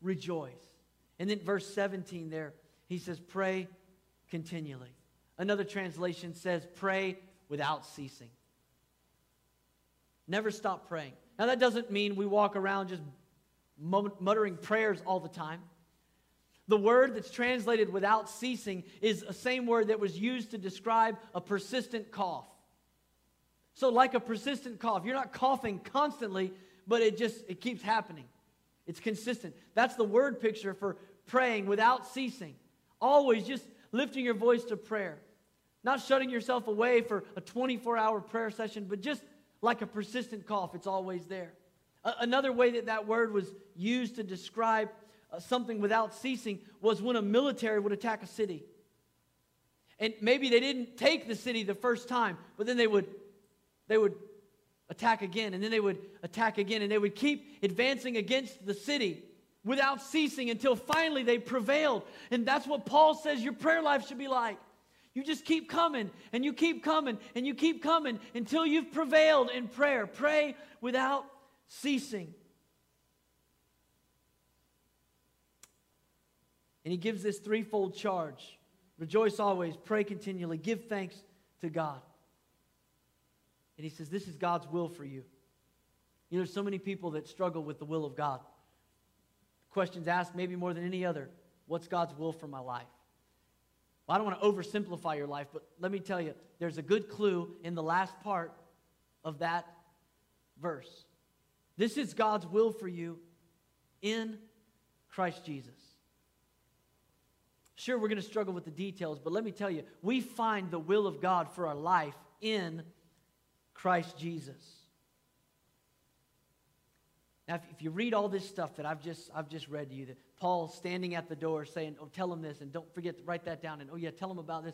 rejoice. And then verse 17 there, he says, pray continually. Another translation says, pray without ceasing. Never stop praying. Now, that doesn't mean we walk around just muttering prayers all the time. The word that's translated without ceasing is the same word that was used to describe a persistent cough. So, like a persistent cough, you're not coughing constantly, but it just it keeps happening. It's consistent. That's the word picture for praying without ceasing. Always just lifting your voice to prayer. Not shutting yourself away for a 24 hour prayer session, but just like a persistent cough, it's always there. A- another way that that word was used to describe uh, something without ceasing was when a military would attack a city. And maybe they didn't take the city the first time, but then they would they would attack again and then they would attack again and they would keep advancing against the city without ceasing until finally they prevailed. And that's what Paul says your prayer life should be like. You just keep coming and you keep coming and you keep coming until you've prevailed in prayer. Pray without ceasing. And he gives this threefold charge rejoice always, pray continually, give thanks to God. And he says, This is God's will for you. You know, there's so many people that struggle with the will of God. Questions asked, maybe more than any other What's God's will for my life? Well, I don't want to oversimplify your life, but let me tell you, there's a good clue in the last part of that verse. This is God's will for you in Christ Jesus. Sure, we're going to struggle with the details, but let me tell you, we find the will of God for our life in Christ Jesus. Now, if, if, you read all this stuff that I've just, I've just read to you, that Paul standing at the door saying, oh, tell him this, and don't forget to write that down, and oh, yeah, tell him about this.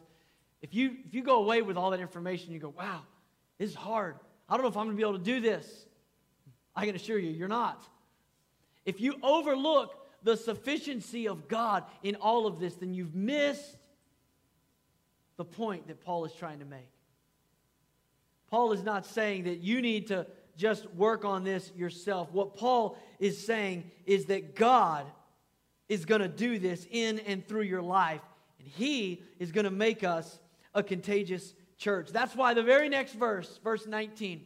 If you, if you go away with all that information, you go, wow, this is hard. I don't know if I'm going to be able to do this. I can assure you, you're not. If you overlook the sufficiency of God in all of this, then you've missed the point that Paul is trying to make. Paul is not saying that you need to just work on this yourself. What Paul is saying is that God is going to do this in and through your life, and He is going to make us a contagious church. That's why the very next verse, verse 19,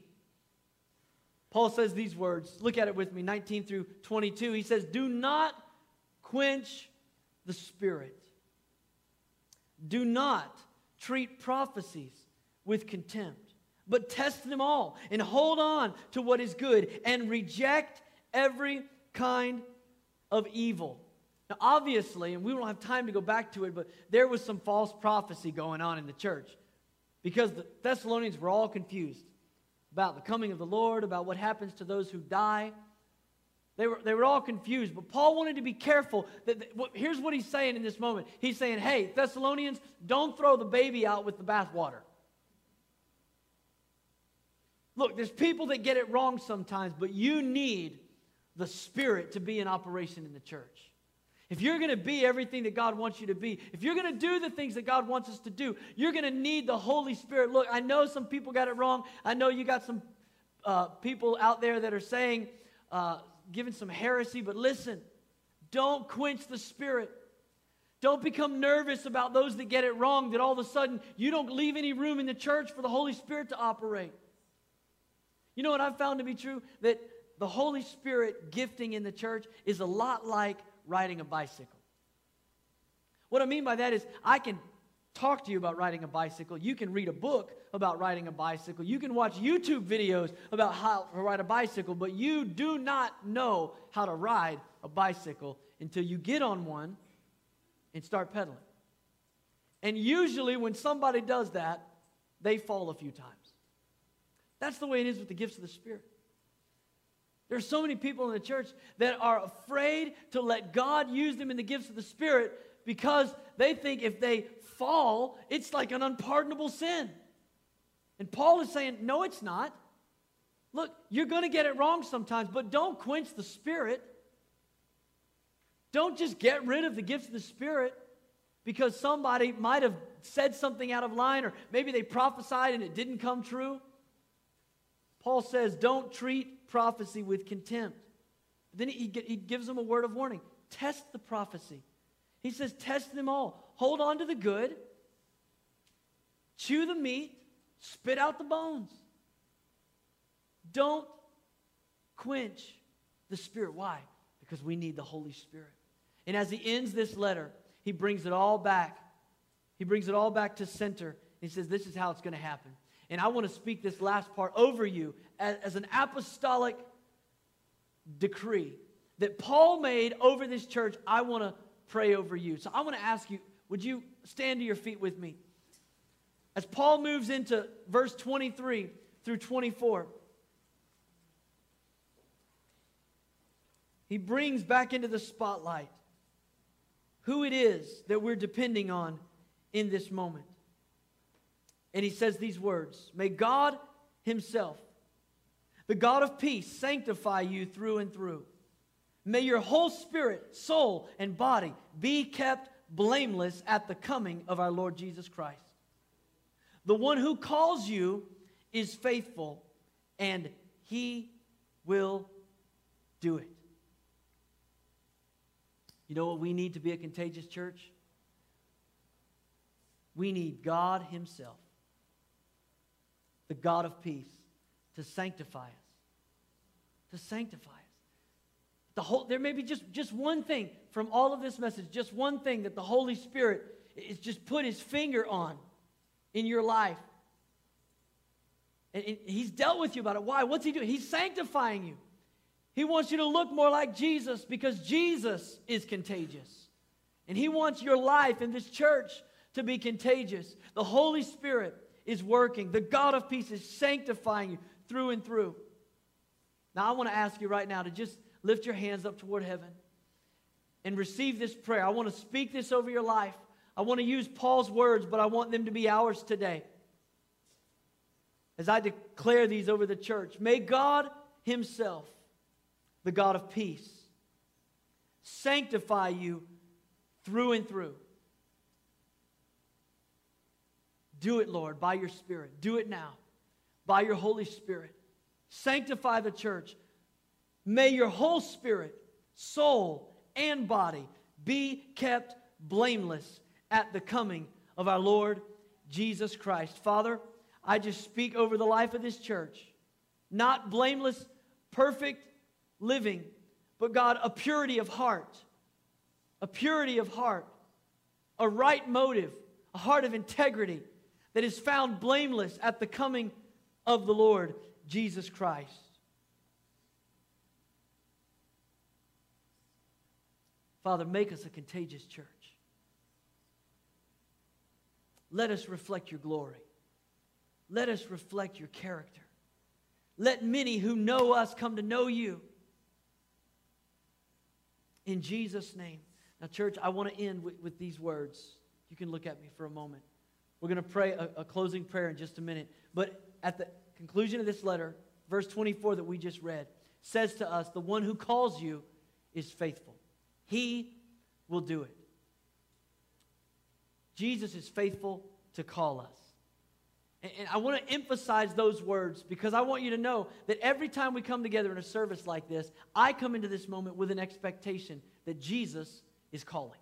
Paul says these words. Look at it with me, 19 through 22. He says, Do not quench the Spirit. Do not treat prophecies with contempt, but test them all and hold on to what is good and reject every kind of evil. Now, obviously, and we don't have time to go back to it, but there was some false prophecy going on in the church because the Thessalonians were all confused about the coming of the Lord, about what happens to those who die. They were, they were all confused, but Paul wanted to be careful. That, that here's what he's saying in this moment. He's saying, hey, Thessalonians, don't throw the baby out with the bathwater. Look, there's people that get it wrong sometimes, but you need the Spirit to be in operation in the church. If you're going to be everything that God wants you to be, if you're going to do the things that God wants us to do, you're going to need the Holy Spirit. Look, I know some people got it wrong. I know you got some uh, people out there that are saying, uh, giving some heresy, but listen, don't quench the spirit. Don't become nervous about those that get it wrong, that all of a sudden you don't leave any room in the church for the Holy Spirit to operate. You know what I've found to be true? That the Holy Spirit gifting in the church is a lot like riding a bicycle. What I mean by that is, I can talk to you about riding a bicycle. You can read a book about riding a bicycle. You can watch YouTube videos about how to ride a bicycle, but you do not know how to ride a bicycle until you get on one and start pedaling. And usually, when somebody does that, they fall a few times. That's the way it is with the gifts of the Spirit. There are so many people in the church that are afraid to let God use them in the gifts of the Spirit because they think if they fall, it's like an unpardonable sin. And Paul is saying, no, it's not. Look, you're going to get it wrong sometimes, but don't quench the spirit. Don't just get rid of the gifts of the Spirit because somebody might have said something out of line or maybe they prophesied and it didn't come true. Paul says, don't treat prophecy with contempt. Then he, he gives them a word of warning test the prophecy. He says, test them all. Hold on to the good, chew the meat, spit out the bones. Don't quench the Spirit. Why? Because we need the Holy Spirit. And as he ends this letter, he brings it all back. He brings it all back to center. He says, This is how it's going to happen. And I want to speak this last part over you as, as an apostolic decree that Paul made over this church. I want to pray over you. So I want to ask you, would you stand to your feet with me? As Paul moves into verse 23 through 24, he brings back into the spotlight who it is that we're depending on in this moment. And he says these words May God Himself, the God of peace, sanctify you through and through. May your whole spirit, soul, and body be kept blameless at the coming of our Lord Jesus Christ. The one who calls you is faithful, and He will do it. You know what we need to be a contagious church? We need God Himself, the God of peace, to sanctify us. To sanctify us. The whole, there may be just, just one thing from all of this message, just one thing that the Holy Spirit is just put his finger on in your life. And, and he's dealt with you about it. Why? What's he doing? He's sanctifying you. He wants you to look more like Jesus because Jesus is contagious. And He wants your life in this church to be contagious. The Holy Spirit is working, the God of peace is sanctifying you through and through. Now, I want to ask you right now to just lift your hands up toward heaven and receive this prayer. I want to speak this over your life. I want to use Paul's words, but I want them to be ours today. As I declare these over the church, may God Himself the God of peace, sanctify you through and through. Do it, Lord, by your Spirit. Do it now, by your Holy Spirit. Sanctify the church. May your whole spirit, soul, and body be kept blameless at the coming of our Lord Jesus Christ. Father, I just speak over the life of this church. Not blameless, perfect, living, but God, a purity of heart, a purity of heart, a right motive, a heart of integrity that is found blameless at the coming of the Lord Jesus Christ. Father, make us a contagious church. Let us reflect your glory. Let us reflect your character. Let many who know us come to know you. In Jesus' name. Now, church, I want to end with, with these words. You can look at me for a moment. We're going to pray a, a closing prayer in just a minute. But at the conclusion of this letter, verse 24 that we just read says to us, The one who calls you is faithful. He will do it. Jesus is faithful to call us. And I want to emphasize those words because I want you to know that every time we come together in a service like this, I come into this moment with an expectation that Jesus is calling.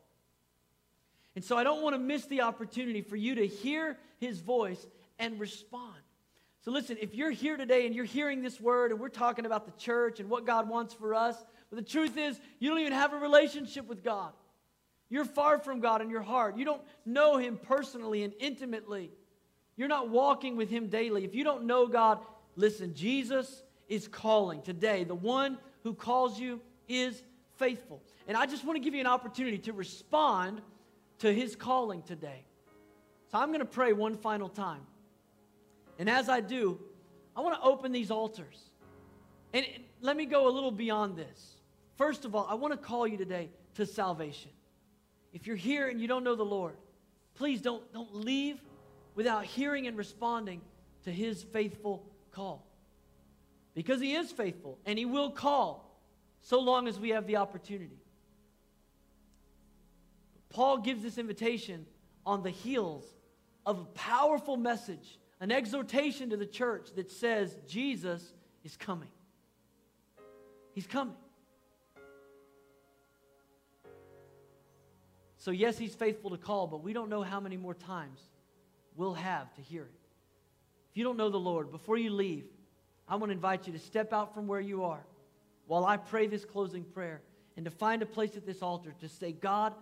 And so I don't want to miss the opportunity for you to hear his voice and respond. So listen, if you're here today and you're hearing this word and we're talking about the church and what God wants for us, but the truth is, you don't even have a relationship with God. You're far from God in your heart. You don't know him personally and intimately. You're not walking with Him daily. If you don't know God, listen, Jesus is calling today. The one who calls you is faithful. And I just want to give you an opportunity to respond to His calling today. So I'm going to pray one final time. And as I do, I want to open these altars. And let me go a little beyond this. First of all, I want to call you today to salvation. If you're here and you don't know the Lord, please don't, don't leave without hearing and responding to his faithful call. Because he is faithful and he will call so long as we have the opportunity. Paul gives this invitation on the heels of a powerful message, an exhortation to the church that says Jesus is coming. He's coming. So, yes, he's faithful to call, but we don't know how many more times we'll have to hear it. If you don't know the Lord, before you leave, I want to invite you to step out from where you are while I pray this closing prayer and to find a place at this altar to say, God,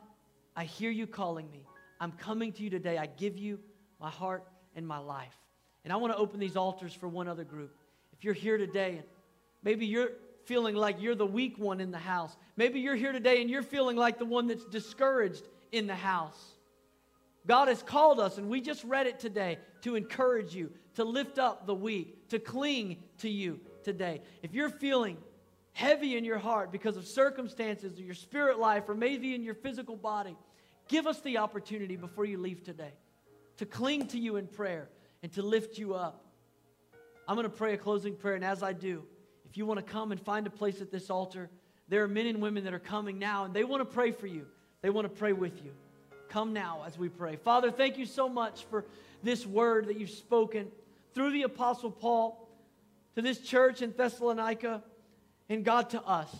I hear you calling me. I'm coming to you today. I give you my heart and my life. And I want to open these altars for one other group. If you're here today and maybe you're feeling like you're the weak one in the house, maybe you're here today and you're feeling like the one that's discouraged in the house. God has called us, and we just read it today, to encourage you, to lift up the weak, to cling to you today. If you're feeling heavy in your heart because of circumstances or your spirit life or maybe in your physical body, give us the opportunity before you leave today to cling to you in prayer and to lift you up. I'm going to pray a closing prayer, and as I do, if you want to come and find a place at this altar, there are men and women that are coming now, and they want to pray for you. They want to pray with you. Come now as we pray. Father, thank you so much for this word that you've spoken through the Apostle Paul to this church in Thessalonica and God to us.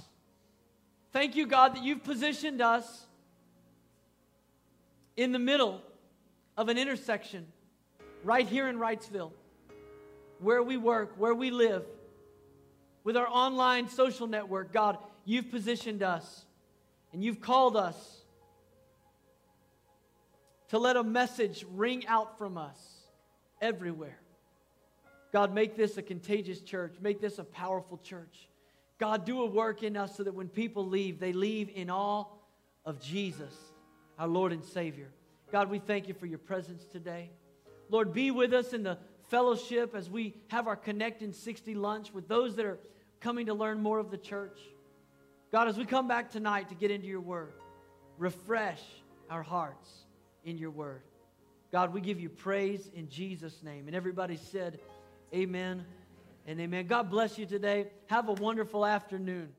Thank you, God, that you've positioned us in the middle of an intersection right here in Wrightsville, where we work, where we live, with our online social network. God, you've positioned us and you've called us to let a message ring out from us everywhere. God, make this a contagious church. Make this a powerful church. God, do a work in us so that when people leave, they leave in awe of Jesus, our Lord and Savior. God, we thank you for your presence today. Lord, be with us in the fellowship as we have our Connect in 60 lunch with those that are coming to learn more of the church. God, as we come back tonight to get into your word, refresh our hearts in your word. God, we give you praise in Jesus' name. And everybody said, Amen and amen. God bless you today. Have a wonderful afternoon.